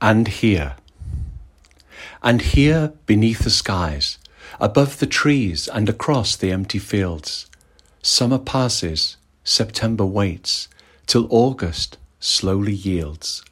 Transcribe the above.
And here. And here beneath the skies, above the trees and across the empty fields, summer passes, September waits, till August slowly yields.